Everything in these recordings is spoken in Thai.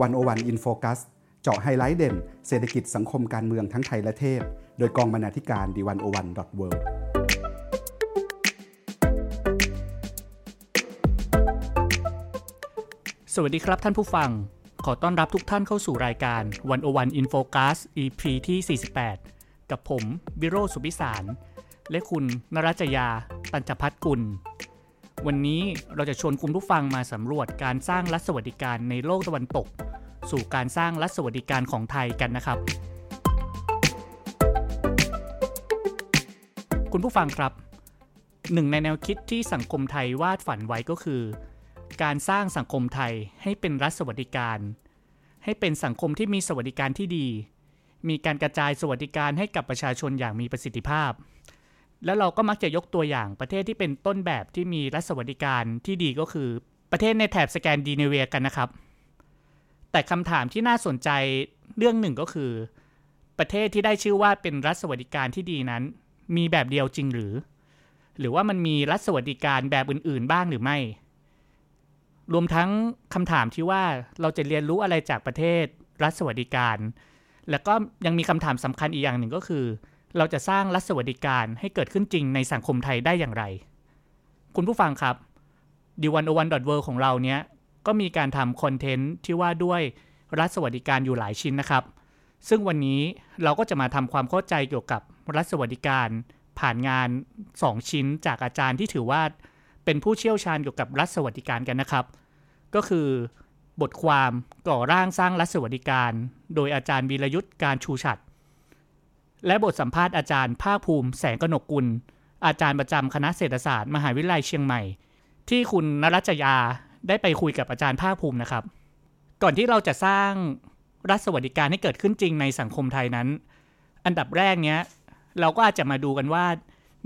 One-O-One In Focus เจาะไฮไลท์เด่น เศรษฐกิจสังคมการเมืองทั้งไทยและเทศ โดยกองบรรณาธิการดีวันโอวันดอทเวิสวัสดีครับท่านผู้ฟัง ขอต้อนรับทุกท่านเข้าสู่รายการ One-O-One In Focus EP ที่ 48 กับผมบิโรสุพิสาร และคุณนรัจยาตัญจพัฒกุล วันนี้เราจะชวนคุณผู้ฟังมาสำรวจการสร้างรัฐสวัสดิการในโลกตะวันตก สู่การสร้างรัฐสวัสดิการของไทยกันนะครับ คุณผู้ฟังครับหนึ่งในแนวคิดที่สังคมไทยวาดฝันไว้ก็คือ การสร้างสังคมไทยให้เป็นรัฐสวัสดิการ ให้เป็นสังคมที่มีสวัสดิการที่ดี มีการกระจายสวัสดิการให้กับประชาชนอย่างมีประสิทธิภาพ แล้วเราก็มักจะยกตัวอย่างประเทศที่เป็นต้นแบบที่มีรัฐสวัสดิการที่ดีก็คือประเทศในแถบสแกนดิเนเวียกันนะครับ แต่คำถามที่น่าสนใจเรื่องหนึ่งก็คือ ประเทศที่ได้ชื่อว่าเป็นรัฐสวัสดิการที่ดีนั้น มีแบบเดียวจริงหรือ หรือว่ามันมีรัฐสวัสดิการแบบอื่น ๆ บ้างหรือไม่ รวมทั้งคำถามที่ว่าเราจะเรียนรู้อะไรจากประเทศรัฐสวัสดิการ แล้วก็ยังมีคำถามสำคัญอีกอย่างหนึ่งก็คือ เราจะสร้างรัฐสวัสดิการให้เกิดขึ้นจริงในสังคมไทยได้อย่างไร คุณผู้ฟังครับดีวันโอวันดอทเวของเราเนี้ยก็มีการทำคอนเทนต์ที่ว่าด้วยรัฐสวัสดิการอยู่หลายชิ้นนะครับ ซึ่งวันนี้เราก็จะมาทำความเข้าใจเกี่ยวกับรัฐสวัสดิการผ่านงาน 2 ชิ้นจากอาจารย์ที่ถือว่าเป็นผู้เชี่ยวชาญเกี่ยวกับรัฐสวัสดิการกันนะครับ ก็คือบทความก่อร่างสร้างรัฐสวัสดิการ โดยอาจารย์วีรยุทธ์การชูฉัด และบทสัมภาษณ์อาจารย์ภาคภูมิแสงกนกกุล อาจารย์ประจำคณะเศรษฐศาสตร์มหาวิทยาลัยเชียงใหม่ ที่คุณนรัจยาได้ไปคุยกับอาจารย์ภาคภูมินะครับ ก่อนที่เราจะสร้างรัฐสวัสดิการให้เกิดขึ้นจริงในสังคมไทยนั้น อันดับแรกเนี้ยเราก็อาจจะมาดูกันว่า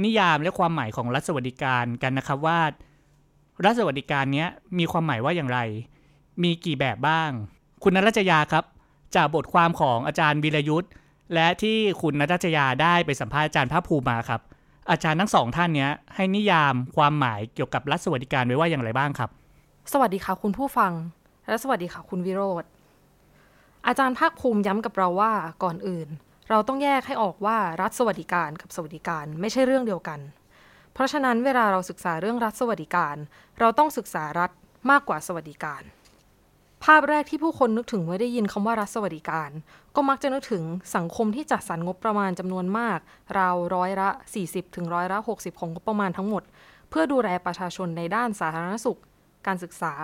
นิยามและความหมายของรัฐสวัสดิการกันนะครับว่า รัฐสวัสดิการเนี้ยมีความหมายว่าอย่างไร มีกี่แบบบ้าง คุณนรัจยาครับ จากบทความของอาจารย์วิรยุทธ์ และที่คุณนัทจยาได้ไปสัมภาษณ์อาจารย์ภาคภูมิมาครับ อาจารย์ทั้งสองท่านนี้ให้นิยามความหมายเกี่ยวกับรัฐสวัสดิการไว้ว่าอย่างไรบ้างครับ สวัสดีค่ะคุณผู้ฟัง และสวัสดีค่ะคุณวิโรธอาจารย์ภาคภูมิย้ำกับเราว่าก่อนอื่น เราต้องแยกให้ออกว่ารัฐสวัสดิการกับสวัสดิการไม่ใช่เรื่องเดียวกัน เพราะฉะนั้นเวลาเราศึกษาเรื่องรัฐสวัสดิการ เราต้องศึกษารัฐมากกว่าสวัสดิการ ภาพแรกที่ผู้คนนึกถึงเมื่อได้ยินคำว่ารัฐสวัสดิการ ก็มักจะนึกถึงสังคมที่จัดสรรงบประมาณจำนวนมาก ราวร้อยละ 40 ถึงร้อยละ 60 ของงบประมาณทั้งหมด เพื่อดูแลประชาชนในด้านสาธารณสุข การศึกษา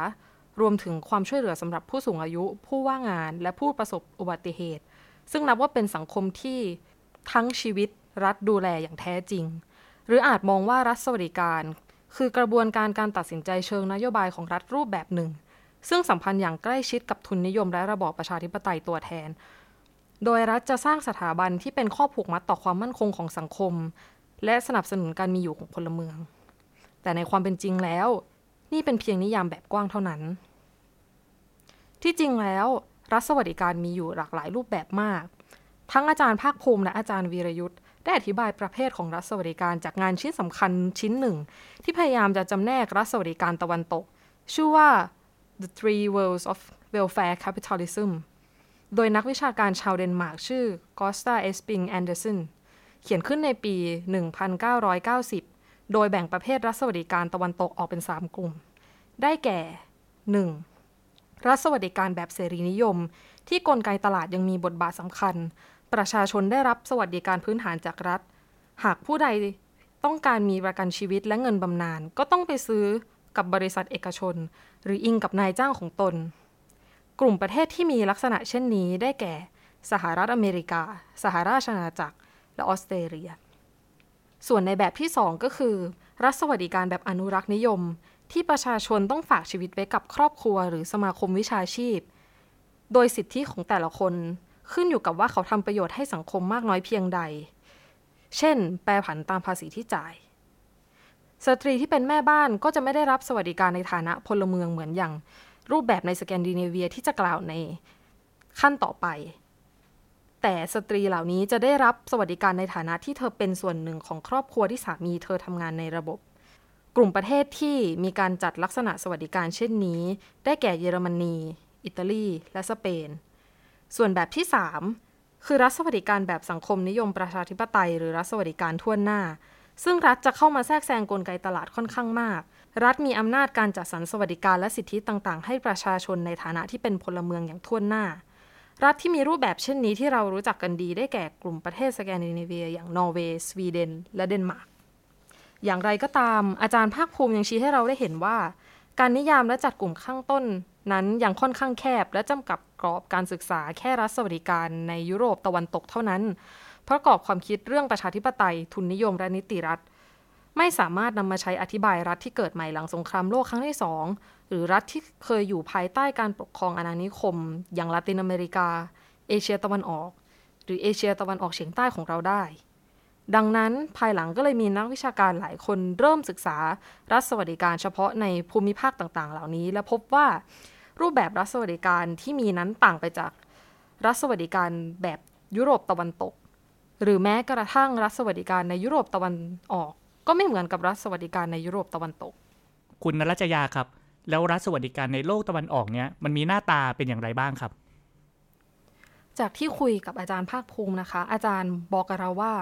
รวมถึงความช่วยเหลือสำหรับผู้สูงอายุ ผู้ว่างงาน และผู้ประสบอุบัติเหตุ ซึ่งนับว่าเป็นสังคมที่ทั้งชีวิตรัฐดูแลอย่างแท้จริง หรืออาจมองว่ารัฐสวัสดิการ คือกระบวนการการตัดสินใจเชิงนโยบายของรัฐรูปแบบหนึ่ง ซึ่งสัมพันธ์อย่างใกล้ชิดกับทุนนิยมและระบอบประชาธิปไตยตัวแทน โดยรัฐจะสร้างสถาบันที่เป็นข้อผูกมัดต่อความมั่นคงของสังคม และสนับสนุนการมีอยู่ของพลเมือง แต่ในความเป็นจริงแล้ว นี่เป็นเพียงนิยามแบบกว้างเท่านั้น ที่จริงแล้ว รัฐสวัสดิการมีอยู่หลากหลายรูปแบบมาก ทั้งอาจารย์ภาคภูมิและอาจารย์วีรยุทธ์ได้อธิบายประเภทของรัฐสวัสดิการจากงานชิ้นสำคัญชิ้นหนึ่ง ที่พยายามจะจำแนกรัฐสวัสดิการตะวันตก ชื่อว่า The Three Worlds of Welfare Capitalism โดยนักวิชาการชาวเดนมาร์กชื่อกอสตาเอสปิงแอนเดอร์สันเขียนขึ้นในปี 1990 โดยแบ่งประเภทรัฐสวัสดิการตะวันตกออกเป็น 3 กลุ่ม ได้แก่ 1. รัฐสวัสดิการแบบเสรีนิยม ที่กลไกตลาดยังมีบทบาทสำคัญ ประชาชนได้รับสวัสดิการพื้นฐานจากรัฐ หากผู้ใดต้องการมีประกันชีวิตและเงินบำนาญก็ต้องไปซื้อกับบริษัทเอกชน หรืออิงกับนายจ้างของตน กลุ่มประเทศที่มีลักษณะเช่นนี้ได้แก่ สหรัฐอเมริกา สหราชอาณาจักร และออสเตรเลีย ส่วนในแบบที่ 2 ก็คือ รัฐสวัสดิการแบบอนุรักษ์นิยม ที่ประชาชนต้องฝากชีวิตไว้กับครอบครัว หรือสมาคมวิชาชีพ โดยสิทธิของแต่ละคนขึ้นอยู่กับว่าเขาทำประโยชน์ให้สังคมมากน้อยเพียงใด เช่น แปรผันตามภาษีที่จ่าย สตรีที่เป็นแม่บ้านก็จะไม่ได้รับสวัสดิการในฐานะพลเมืองเหมือนอย่างรูปแบบในสแกนดิเนเวียที่จะกล่าวในขั้นต่อไป แต่สตรีเหล่านี้จะได้รับสวัสดิการในฐานะที่เธอเป็นส่วนหนึ่งของครอบครัวที่สามีเธอทำงานในระบบ กลุ่มประเทศที่มีการจัดลักษณะสวัสดิการเช่นนี้ ได้แก่เยอรมนี อิตาลี และสเปน ส่วนแบบที่ 3 คือรัฐสวัสดิการแบบสังคมนิยมประชาธิปไตย หรือรัฐสวัสดิการทั่วหน้า ซึ่งรัฐจะเข้ามาแทรกแซงกลไกตลาดค่อนข้างมาก รัฐมีอำนาจการจัดสรรสวัสดิการและสิทธิต่างๆ ให้ประชาชนในฐานะที่เป็นพลเมืองอย่างทั่วหน้า รัฐที่มีรูปแบบเช่นนี้ที่เรารู้จักกันดีได้แก่กลุ่มประเทศสแกนดิเนเวีย อย่างนอร์เวย์สวีเดน และเดนมาร์ก อย่างไรก็ตาม อาจารย์ภาคภูมิยังชี้ให้เราได้เห็นว่า การนิยามและจัดกลุ่มข้างต้นนั้นยังค่อนข้างแคบ และจำกัดกรอบการศึกษาแค่รัฐสวัสดิการในยุโรปตะวันตกเท่านั้น เพราะกรอบความคิดเรื่องประชาธิปไตย ทุนนิยมและนิติรัฐ ไม่สามารถนำมาใช้อธิบายรัฐที่เกิดใหม่หลังสงครามโลกครั้งที่สองหรือรัฐที่เคยอยู่ภายใต้การปกครองอาณานิคม อย่างลาตินอเมริกา เอเชียตะวันออก หรือเอเชียตะวันออกเฉียงใต้ของเราได้ ดังนั้นภายหลังก็เลยมีนักวิชาการหลายคนเริ่มศึกษารัฐสวัสดิการเฉพาะในภูมิภาคต่างๆ เหล่านี้ และพบว่ารูปแบบรัฐสวัสดิการที่มีนั้นต่างไปจากรัฐสวัสดิการแบบยุโรปตะวันตก หรือแม้กระทั่งรัฐสวัสดิการในยุโรปตะวันออก ก็ไม่เหมือนกับรัฐสวัสดิการในยุโรปตะวันตก คุณนรัชยาครับ แล้วรัฐสวัสดิการในโลกตะวันออกเนี่ยมันมีหน้าตาเป็นอย่างไรบ้างครับ จากที่คุยกับอาจารย์ภาคภูมินะคะ อาจารย์บอกกับเราว่า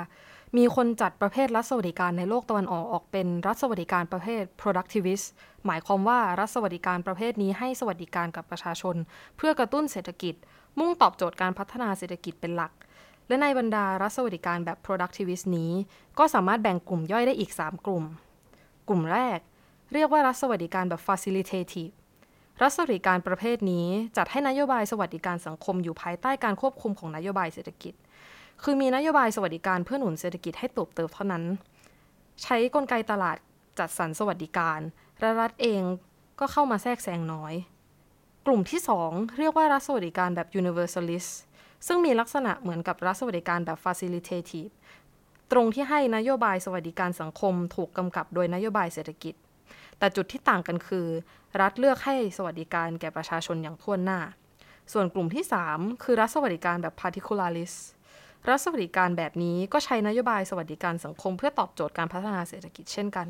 มีคนจัดประเภทรัฐสวัสดิการในโลกตะวันออกออกเป็นรัฐสวัสดิการประเภท productivist หมายความว่ารัฐสวัสดิการประเภทนี้ให้สวัสดิการกับประชาชน เพื่อกระตุ้นเศรษฐกิจ มุ่งตอบโจทย์การพัฒนาเศรษฐกิจเป็นหลัก และในบรรดารัฐสวัสดิการแบบ productivist นี้ ก็สามารถแบ่งกลุ่มย่อยได้อีก 3 กลุ่ม กลุ่มแรก เรียกว่ารัฐสวัสดิการแบบ facilitative รัฐสวัสดิการประเภทนี้จัดให้นโยบายสวัสดิการสังคมอยู่ภายใต้การควบคุมของนโยบายเศรษฐกิจ คือมีนโยบายสวัสดิการเพื่อหนุนเศรษฐกิจให้เติบโตเท่านั้น ใช้กลไกตลาดจัดสรรสวัสดิการและรัฐเองก็เข้ามาแทรกแซงน้อย กลุ่มที่ 2 เรียกว่ารัฐสวัสดิการแบบ universalist ซึ่งมีลักษณะเหมือนกับรัฐสวัสดิการแบบ facilitative ตรงที่ให้นโยบายสวัสดิการสังคมถูกกำกับโดยนโยบายเศรษฐกิจ แต่จุดที่ต่างกันคือ รัฐเลือกให้สวัสดิการแก่ประชาชนอย่างทั่วหน้า ส่วนกลุ่มที่ 3 คือรัฐสวัสดิการแบบ particularist รัฐสวัสดิการแบบนี้ก็ใช้นโยบายสวัสดิการสังคมเพื่อตอบโจทย์การพัฒนาเศรษฐกิจเช่นกัน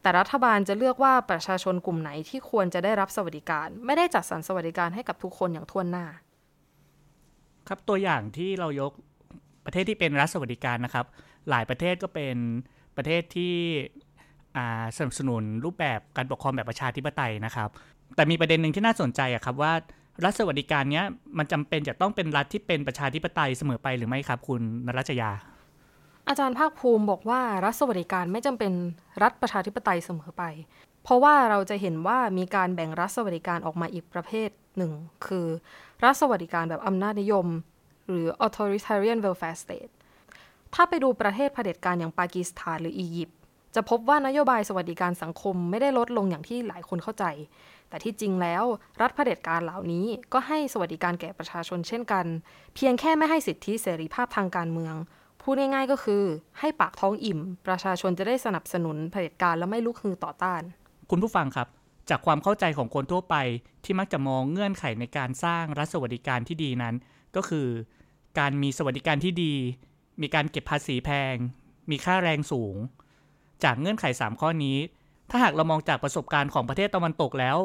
แต่รัฐบาลจะเลือกว่าประชาชนกลุ่มไหนที่ควรจะได้รับสวัสดิการ ไม่ได้จัดสรรสวัสดิการให้กับทุกคนอย่างทั่วหน้า ครับตัวอย่างที่เรายกประเทศที่เป็นรัฐสวัสดิการนะครับ หลายประเทศก็เป็นประเทศที่สนับสนุนรูปแบบการปกครองแบบประชาธิปไตยนะครับ แต่มีประเด็นหนึ่งที่น่าสนใจอะครับว่ารัฐสวัสดิการเนี้ยมันจำเป็นจะต้องเป็นรัฐที่เป็นประชาธิปไตยเสมอไปหรือไม่ครับ คุณนรัชยา อาจารย์ภาคภูมิบอกว่ารัฐสวัสดิการไม่จำเป็นรัฐประชาธิปไตยเสมอไป เพราะว่าเราจะเห็นว่ามีการแบ่งรัฐสวัสดิการออกมาอีกประเภทหนึ่ง คือ รัฐสวัสดิการแบบอำนาจนิยม หรือ authoritarian welfare state ถ้าไปดูประเทศเผด็จการอย่างปากีสถานหรืออียิปต์จะพบว่านโยบายสวัสดิการสังคมไม่ได้ลดลงอย่างที่หลายคนเข้าใจ แต่ที่จริงแล้ว รัฐเผด็จการเหล่านี้ก็ให้สวัสดิการแก่ประชาชนเช่นกัน เพียงแค่ไม่ให้สิทธิเสรีภาพทางการเมือง พูดง่ายๆก็คือ ให้ปากท้องอิ่ม ประชาชนจะได้สนับสนุนเผด็จการและไม่ลุกฮือต่อต้าน คุณผู้ฟังครับ จากความเข้าใจของคนทั่วไปที่มักจะมองเงื่อนไขในการสร้างรัฐสวัสดิการที่ดีนั้น ก็คือ การมีสวัสดิการที่ดี มีการเก็บภาษีแพง มีค่าแรงสูง จากเงื่อนไข 3 ข้อนี้ ถ้าหากเรามองจากประสบการณ์ของประเทศตะวันตกแล้ว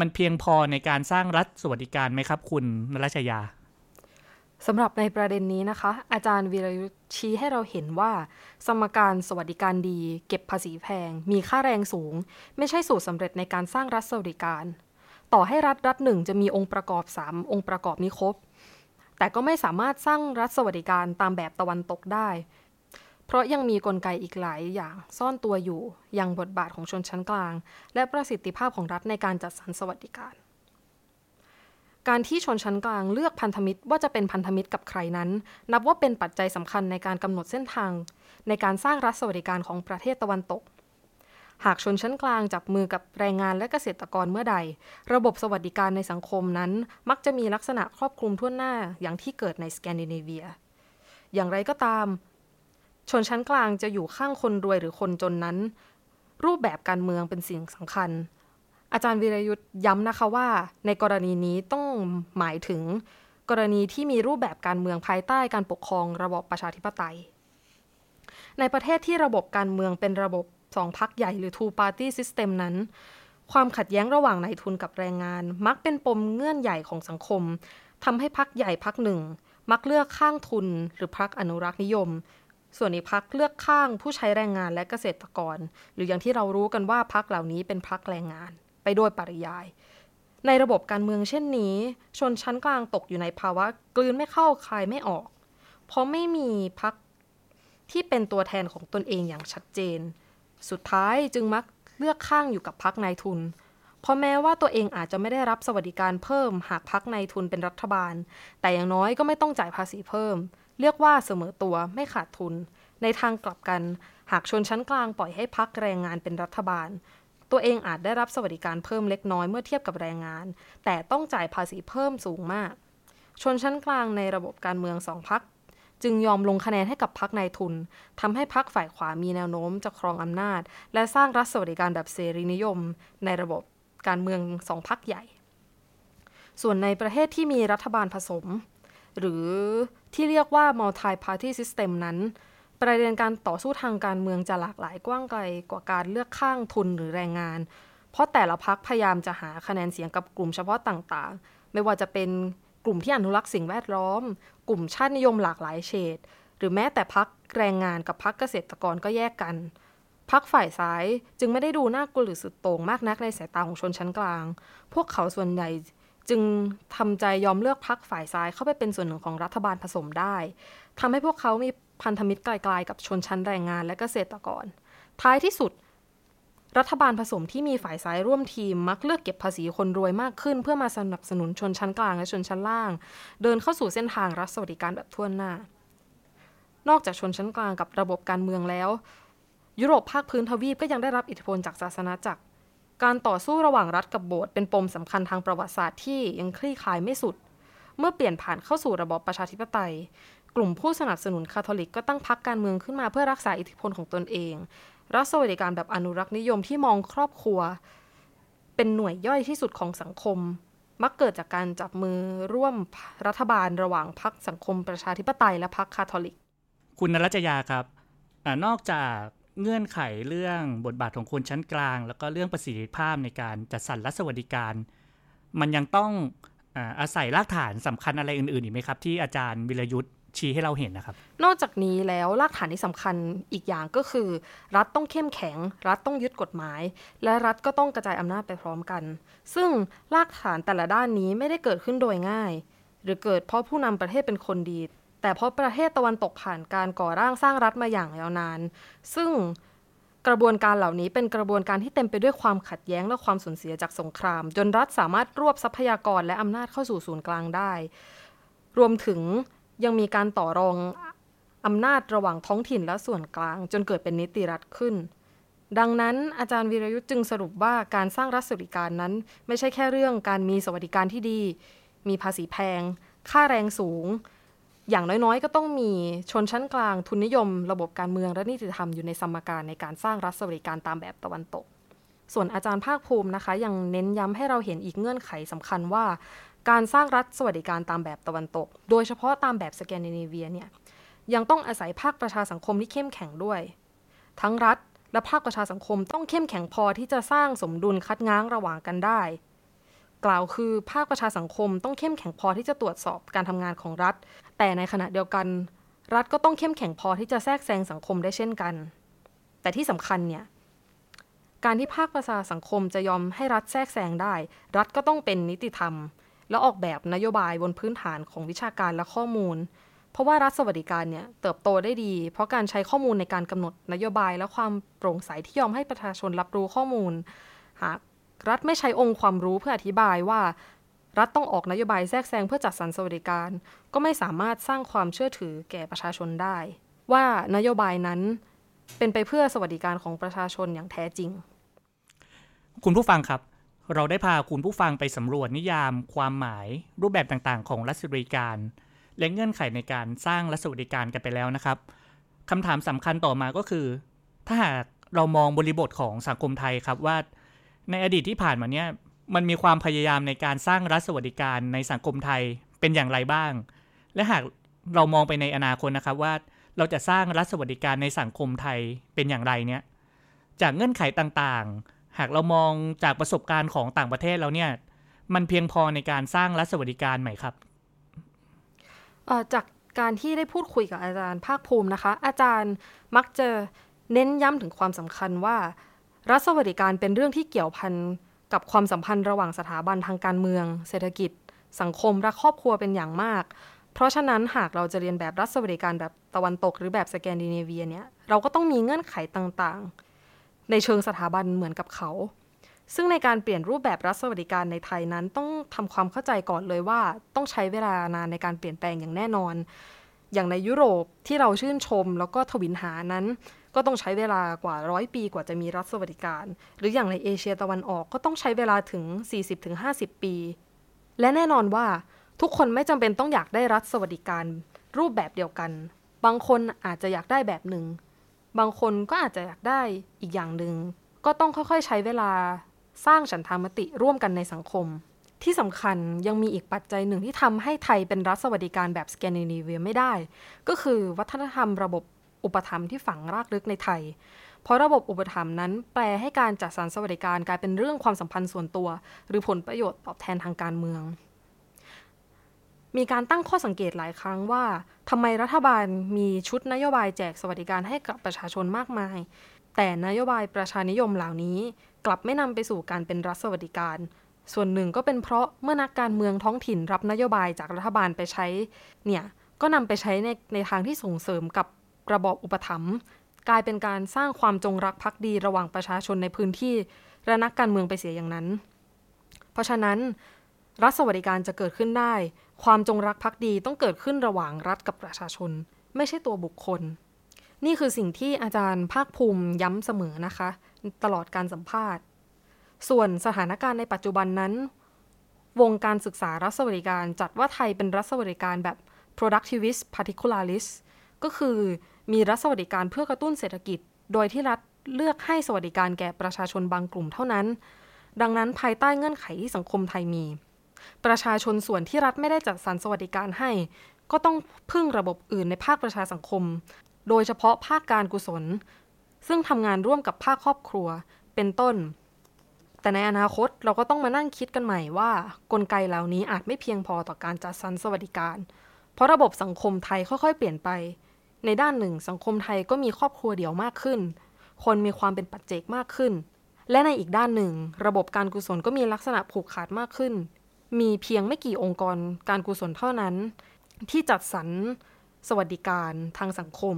มันเพียงพอในการสร้างรัฐสวัสดิการไหมครับ คุณนรัชยา สำหรับในประเด็นนี้นะคะ อาจารย์วีรยุทธ์ชี้ให้เราเห็นว่า สมการสวัสดิการดี เก็บภาษีแพง มีค่าแรงสูง ไม่ใช่สูตรสำเร็จในการสร้างรัฐสวัสดิการ ต่อให้รัฐรัฐหนึ่งจะมีองค์ประกอบ 3 องค์ประกอบนี้ครบ แต่ก็ไม่สามารถสร้างรัฐสวัสดิการตามแบบตะวันตกได้ เพราะยังมีกลไกอีกหลายอย่างซ่อนตัวอยู่อย่างบทบาทของชนชั้นกลาง และประสิทธิภาพของรัฐในการจัดสรรสวัสดิการ การที่ชนชั้นกลางเลือกพันธมิตรว่าจะเป็นพันธมิตรกับใครนั้น นับว่าเป็นปัจจัยสำคัญในการกำหนดเส้นทาง ในการสร้างรัฐสวัสดิการของประเทศตะวันตก หากชนชั้นกลางจับมือกับแรงงานและเกษตรกรเมื่อใด ระบบสวัสดิการในสังคมนั้น มักจะมีลักษณะครอบคลุมทั่วหน้าอย่างที่เกิดในสแกนดิเนเวีย อย่างไรก็ตาม ชนชั้นกลางจะอยู่ข้างคนรวยหรือคนจนนั้น รูปแบบการเมืองเป็นสิ่งสำคัญ อาจารย์วีรยุทธ์ย้ำนะคะว่า ในกรณีนี้ต้องหมายถึงกรณีที่มีรูปแบบการเมืองภายใต้การปกครองระบอบประชาธิปไตย ในประเทศที่ระบบการเมืองเป็นระบบสองพรรคใหญ่หรือ two party system นั้น ความขัดแย้งระหว่างนายทุนกับแรงงาน มักเป็นปมเงื่อนใหญ่ของสังคมทำให้พักใหญ่พักหนึ่ง มักเลือกข้างทุนหรือพักอนุรักษ์นิยม ส่วนอีกพักเลือกข้างผู้ใช้แรงงานและเกษตรกร หรืออย่างที่เรารู้กันว่าพักเหล่านี้เป็นพักแรงงาน ไปโดยปริยาย ในระบบการเมืองเช่นนี้ ชนชั้นกลางตกอยู่ในภาวะกลืนไม่เข้าคายไม่ออก เพราะไม่มีพักที่เป็นตัวแทนของตนเองอย่างชัดเจน สุดท้ายจึงมักเลือกข้างอยู่กับพักนายทุน เพราะแม้ว่าตัวเองอาจจะไม่ได้รับสวัสดิการเพิ่มหากพักนายทุนเป็นรัฐบาล แต่อย่างน้อยก็ไม่ต้องจ่ายภาษีเพิ่ม เรียกว่าเสมอตัวไม่ขาดทุน ในทางกลับกัน หากชนชั้นกลางปล่อยให้พักแรงงานเป็นรัฐบาล ตัวเองอาจได้รับสวัสดิการเพิ่มเล็กน้อยเมื่อเทียบกับแรงงาน แต่ต้องจ่ายภาษีเพิ่มสูงมาก ชนชั้นกลางในระบบการเมืองสองพักจึงยอมลงคะแนนให้กับพรรคนายทุนทำให้พรรคฝ่ายขวามีแนวโน้มจะครองอำนาจ และสร้างรัฐสวัสดิการแบบเสรีนิยม ในระบบการเมืองสองพรรคใหญ่ ส่วนในประเทศที่มีรัฐบาลผสม หรือที่เรียกว่า multi party system นั้น ประเด็นการต่อสู้ทางการเมืองจะหลากหลายกว้างไกลกว่าการเลือกข้างทุนหรือแรงงาน เพราะแต่ละพักพยายามจะหาคะแนนเสียงกับกลุ่มเฉพาะต่างๆ ไม่ว่าจะเป็นกลุ่มที่อนุรักษ์สิ่งแวดล้อม กลุ่มชาตินิยมหลากหลายเฉดหรือแม้แต่พักแรงงานกับพักเกษตรกรก็แยกกัน พักฝ่ายซ้ายจึงไม่ได้ดูน่ากลัวหรือสุดโต่งมากนักในสายตาของชนชั้นกลาง พวกเขาส่วนใหญ่จึงทำใจยอมเลือกพักฝ่ายซ้ายเข้าไปเป็นส่วนหนึ่งของรัฐบาลผสมได้ทำให้พวกเขามี พันธมิตรไกลๆกับชนชั้นแรงงานและเกษตรกร ท้ายที่สุด รัฐบาลผสมที่มีฝ่ายซ้ายร่วมทีมมักเลือกเก็บภาษีคนรวยมากขึ้น เพื่อมาสนับสนุนชนชั้นกลางและชนชั้นล่าง เดินเข้าสู่เส้นทางรัฐสวัสดิการแบบทั่วหน้า นอกจากชนชั้นกลางกับระบบการเมืองแล้ว ยุโรปภาคพื้นทวีปก็ยังได้รับอิทธิพลจากศาสนาจักรการต่อสู้ระหว่างรัฐกับโบสถ์เป็นปมสำคัญทางประวัติศาสตร์ที่ยังคลี่คลายไม่สุด เมื่อเปลี่ยนผ่านเข้าสู่ระบอบประชาธิปไตย กลุ่มผู้สนับสนุนคาทอลิกก็ตั้งพรรคการเมืองขึ้นมาเพื่อรักษาอิทธิพลของตนเอง รัฐสวัสดิการแบบอนุรักษ์นิยมที่มองครอบครัว เป็นหน่วยย่อยที่สุดของสังคม มักเกิดจากการจับมือร่วมรัฐบาลระหว่างพรรคสังคมประชาธิปไตยและพรรคคาทอลิก คุณนรัจยาครับอนอกจากเงื่อนไขเรื่องบทบาทของคนชั้นกลาง แล้วก็เรื่องประสิทธิภาพในการจัดสรรรัฐสวัสดิการ มันยังต้องอาศัยรากฐานสำคัญอะไรอื่นๆอีกไหมครับ ที่อาจารย์วิรยุทธ์ ชี้ให้เราเห็นนะครับ นอกจากนี้แล้วรากฐานที่สำคัญอีกอย่างก็คือ รัฐต้องเข้มแข็ง รัฐต้องยึดกฎหมาย และรัฐก็ต้องกระจายอำนาจไปพร้อมกัน ซึ่งรากฐานแต่ละด้านนี้ไม่ได้เกิดขึ้นโดยง่าย หรือเกิดเพราะผู้นำประเทศเป็นคนดี แต่เพราะประเทศตะวันตกผ่านการก่อร่างสร้างรัฐมาอย่างยาวนาน ซึ่งกระบวนการเหล่านี้เป็นกระบวนการที่เต็มไปด้วยความขัดแย้งและความสูญเสียจากสงคราม จนรัฐสามารถรวบทรัพยากรและอำนาจเข้าสู่ศูนย์กลางได้ รวมถึง ยังมีการต่อรองอำนาจระหว่างท้องถิ่นและส่วนกลาง จนเกิดเป็นนิติรัฐขึ้น ดังนั้นอาจารย์วีรยุทธ์จึงสรุปว่าการสร้างรัฐสวัสดิการนั้น ไม่ใช่แค่เรื่องการมีสวัสดิการที่ดี มีภาษีแพง ค่าแรงสูง อย่างน้อยๆ ก็ต้องมีชนชั้นกลางทุนนิยม ระบบการเมืองและนิติธรรมอยู่ในสมการในการสร้างรัฐสวัสดิการตามแบบตะวันตกส่วนอาจารย์ภาคภูมินะคะ ยังเน้นย้ำให้เราเห็นอีกเงื่อนไขสำคัญว่า การสร้างรัฐสวัสดิการตามแบบตะวันตก โดยเฉพาะตามแบบสแกนดิเนเวียเนี่ยยังต้องอาศัยภาคประชาสังคมที่เข้มแข็งด้วย ทั้งรัฐและภาคประชาสังคมต้องเข้มแข็งพอที่จะสร้างสมดุลคัดง้างระหว่างกันได้ กล่าวคือภาคประชาสังคมต้องเข้มแข็งพอที่จะตรวจสอบการทำงานของรัฐ แต่ในขณะเดียวกัน รัฐก็ต้องเข้มแข็งพอที่จะแทรกแซงสังคมได้เช่นกัน แต่ที่สำคัญเนี่ยการที่ภาคประชาสังคมจะยอมให้รัฐแทรกแซงได้ รัฐก็ต้องเป็นนิติธรรม และออกแบบนโยบายบนพื้นฐานของวิชาการและข้อมูล เพราะว่ารัฐสวัสดิการเนี่ยเติบโตได้ดี เพราะการใช้ข้อมูลในการกำหนดนโยบายและความโปร่งใสที่ยอมให้ประชาชนรับรู้ข้อมูล หากรัฐไม่ใช้องค์ความรู้เพื่ออธิบายว่า รัฐต้องออกนโยบายแทรกแซงเพื่อจัดสรรสวัสดิการ ก็ไม่สามารถสร้างความเชื่อถือแก่ประชาชนได้ ว่านโยบายนั้นเป็นไปเพื่อสวัสดิการของประชาชนอย่างแท้จริง คุณผู้ฟังครับ เราได้พาคุณผู้ฟังไปสำรวจนิยาม ความหมาย รูปแบบต่างๆ ของรัฐสวัสดิการ และเงื่อนไขในการสร้างรัฐสวัสดิการกันไปแล้วนะครับคำถามสำคัญต่อมาก็คือ ถ้าหากเรามองบริบทของสังคมไทยครับว่า ในอดีตที่ผ่านมาเนี่ยมันมีความพยายามในการสร้างรัฐสวัสดิการในสังคมไทยเป็นอย่างไรบ้าง และหากเรามองไปในอนาคตนะครับว่าเราจะสร้างรัฐสวัสดิการในสังคมไทยเป็นอย่างไรเนี่ยจากเงื่อนไขต่างๆ หากเรามองจากประสบการณ์ของต่างประเทศแล้วเนี่ย มันเพียงพอในการสร้างรัฐสวัสดิการไหมครับจากการที่ได้พูดคุยกับอาจารย์ภาคภูมินะคะ อาจารย์มักจะเน้นย้ำถึงความสำคัญว่า รัฐสวัสดิการเป็นเรื่องที่เกี่ยวพันกับความสัมพันธ์ระหว่างสถาบันทางการเมือง เศรษฐกิจ สังคม และครอบครัวเป็นอย่างมาก เพราะฉะนั้นหากเราจะเรียนแบบรัฐสวัสดิการแบบตะวันตกหรือแบบสแกนดิเนเวียเนี่ยเราก็ต้องมีเงื่อนไขต่างๆ ในเชิงสถาบันเหมือนกับเขา ซึ่งในการเปลี่ยนรูปแบบรัฐสวัสดิการในไทยนั้นต้องทำความเข้าใจก่อนเลยว่า ต้องใช้เวลานานในการเปลี่ยนแปลงอย่างแน่นอน อย่างในยุโรปที่เราชื่นชมแล้วก็ทวินหานั้น ก็ต้องใช้เวลากว่าร้อยปีกว่าจะมีรัฐสวัสดิการ หรืออย่างในเอเชียตะวันออกก็ต้องใช้เวลาถึง 40-50 ปี และแน่นอนว่าทุกคนไม่จำเป็นต้องอยากได้รัฐสวัสดิการรูปแบบเดียวกัน บางคนอาจจะอยากได้แบบหนึ่ง บางคนก็อาจจะอยากได้อีกอย่างหนึ่งก็ต้องค่อยๆ ใช้เวลาสร้างฉันทามติร่วมกันในสังคม ที่สำคัญยังมีอีกปัจจัยหนึ่งที่ทำให้ไทยเป็นรัฐสวัสดิการแบบสแกนดิเนเวียไม่ได้ ก็คือวัฒนธรรมระบบอุปถัมภ์ที่ฝังรากลึกในไทย เพราะระบบอุปถัมภ์นั้นแปลให้การจัดสรรสวัสดิการกลายเป็นเรื่องความสัมพันธ์ส่วนตัว หรือผลประโยชน์ตอบแทนทางการเมือง มีการตั้งข้อสังเกตหลายครั้งว่าทำไมรัฐบาลมีชุดนโยบายแจกสวัสดิการให้กับประชาชนมากมาย แต่นโยบายประชานิยมเหล่านี้ กลับไม่นำไปสู่การเป็นรัฐสวัสดิการ ส่วนหนึ่งก็เป็นเพราะเมื่อนักการเมืองท้องถิ่นรับนโยบายจากรัฐบาลไปใช้ เนี่ยก็นำไปใช้ในในทางที่ส่งเสริมกับระบอบอุปถัมภ์กลายเป็นการสร้างความจงรักภักดีระหว่างประชาชนในพื้นที่และนักการเมืองไปเสียอย่างนั้น เพราะฉะนั้น รัฐสวัสดิการจะเกิดขึ้นได้ ความจงรักภักดีต้องเกิดขึ้นระหว่างรัฐกับประชาชน ไม่ใช่ตัวบุคคล นี่คือสิ่งที่อาจารย์ภาคภูมิย้ำเสมอนะคะ ตลอดการสัมภาษณ์ ส่วนสถานการณ์ในปัจจุบันนั้น วงการศึกษารัฐสวัสดิการจัดว่าไทยเป็นรัฐสวัสดิการแบบ productivist particularist ก็คือมีรัฐสวัสดิการเพื่อกระตุ้นเศรษฐกิจ โดยที่รัฐเลือกให้สวัสดิการแก่ประชาชนบางกลุ่มเท่านั้น ดังนั้นภายใต้เงื่อนไขที่สังคมไทยมี ประชาชนส่วนที่รัฐไม่ได้จัดสรรสวัสดิการให้ ก็ต้องพึ่งระบบอื่นในภาคประชาสังคม โดยเฉพาะภาคการกุศล ซึ่งทำงานร่วมกับภาคครอบครัวเป็นต้น แต่ในอนาคตเราก็ต้องมานั่งคิดกันใหม่ว่า กลไกเหล่านี้อาจไม่เพียงพอต่อการจัดสรรสวัสดิการ เพราะระบบสังคมไทยค่อยๆ เปลี่ยนไป ในด้านหนึ่ง สังคมไทยก็มีครอบครัวเดี่ยวมากขึ้น คนมีความเป็นปัจเจกมากขึ้นและในอีกด้านหนึ่ง ระบบการกุศลก็มีลักษณะผูกขาดมากขึ้น มีเพียงไม่กี่องค์กรการกุศลเท่านั้น ที่จัดสรรสวัสดิการทางสังคม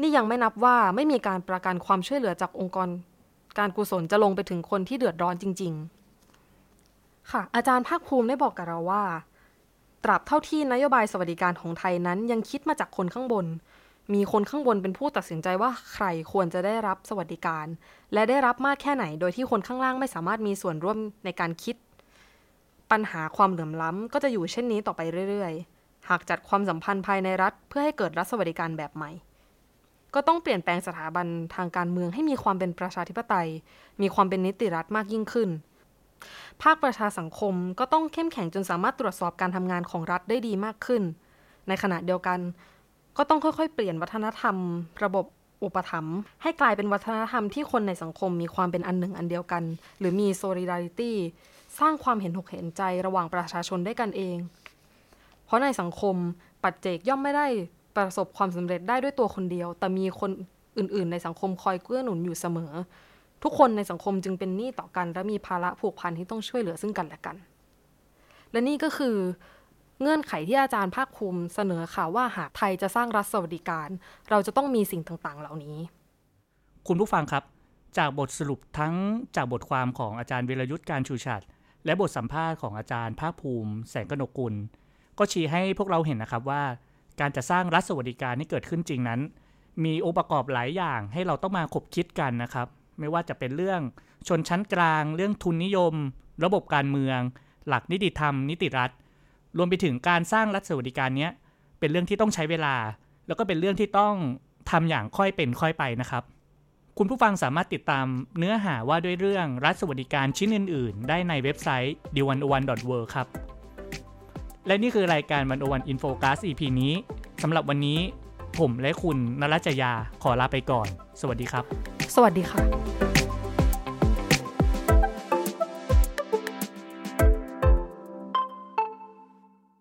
นี่ยังไม่นับว่าไม่มีการประกันความช่วยเหลือจากองค์กร การกุศลจะลงไปถึงคนที่เดือดร้อนจริง ๆ ค่ะ อาจารย์ภาคภูมิได้บอกกับเราว่า ตราบเท่าที่นโยบายสวัสดิการของไทยนั้นยังคิดมาจากคนข้างบน มีคนข้างบนเป็นผู้ตัดสินใจว่าใครควรจะได้รับสวัสดิการ และได้รับมากแค่ไหน โดยที่คนข้างล่างไม่สามารถมีส่วนร่วมในการคิด ปัญหาความเหลื่อมล้ำก็จะอยู่เช่นนี้ต่อไปเรื่อยๆ หากจัดความสัมพันธ์ภายในรัฐ เพื่อให้เกิดรัฐสวัสดิการแบบใหม่ ก็ต้องเปลี่ยนแปลงสถาบันทางการเมืองให้มีความเป็นประชาธิปไตย มีความเป็นนิติรัฐมากยิ่งขึ้น ภาคประชาสังคมก็ต้องเข้มแข็งจนสามารถตรวจสอบการทำงานของรัฐได้ดีมากขึ้น ในขณะเดียวกัน ก็ต้องค่อยๆ เปลี่ยนวัฒนธรรม ระบบอุปถัมภ์ให้กลายเป็นวัฒนธรรมที่คนในสังคมมีความเป็นอันหนึ่งอันเดียวกัน หรือมี solidarity สร้างความเห็นอกเห็นใจระหว่างประชาชนได้กันเอง เพราะในสังคมปัจเจกย่อมไม่ได้ประสบความสำเร็จได้ด้วยตัวคนเดียว แต่มีคนอื่น ๆ ในสังคมคอยเกื้อหนุนอยู่เสมอ ทุกคนในสังคมจึงเป็นหนี้ต่อกัน และมีภาระผูกพันที่ต้องช่วยเหลือซึ่งกันและกัน และนี่ก็คือเงื่อนไขที่อาจารย์ภาคภูมิเสนอค่ะว่าหากไทยจะสร้างรัฐสวัสดิการ เราจะต้องมีสิ่งต่าง ๆ เหล่านี้ คุณผู้ฟังครับ จากบทสรุปทั้งจากบทความของอาจารย์วิรยุทธ์การชูชัด และบทสัมภาษณ์ของอาจารย์ภาคภูมิ แสงกนกุล ก็ชี้ให้พวกเราเห็นนะครับว่า การจะสร้างรัฐสวัสดิการให้เกิดขึ้นจริงนั้น มีองค์ประกอบหลายอย่างให้เราต้องมาคบคิดกันนะครับ ไม่ว่าจะเป็นเรื่องชนชั้นกลาง เรื่องทุนนิยม ระบบการเมือง หลักนิติธรรม นิติรัฐ รวมไปถึงการสร้างรัฐสวัสดิการนี้เป็นเรื่องที่ต้องใช้เวลา แล้วก็เป็นเรื่องที่ต้องทำอย่างค่อยเป็นค่อยไปนะครับ คุณผู้ฟังสามารถติดตามเนื้อหาว่าด้วยเรื่องรัฐสวัสดิการชิ้นอื่น ๆ ได้ในเว็บไซต์ d 1 1 w o r l d ครับ และนี่คือรายการวันโอวันอินโฟกัส EP นี้สำหรับวันนี้ ผมและคุณนรัจยาขอลาไปก่อน สวัสดีครับ สวัสดีค่ะ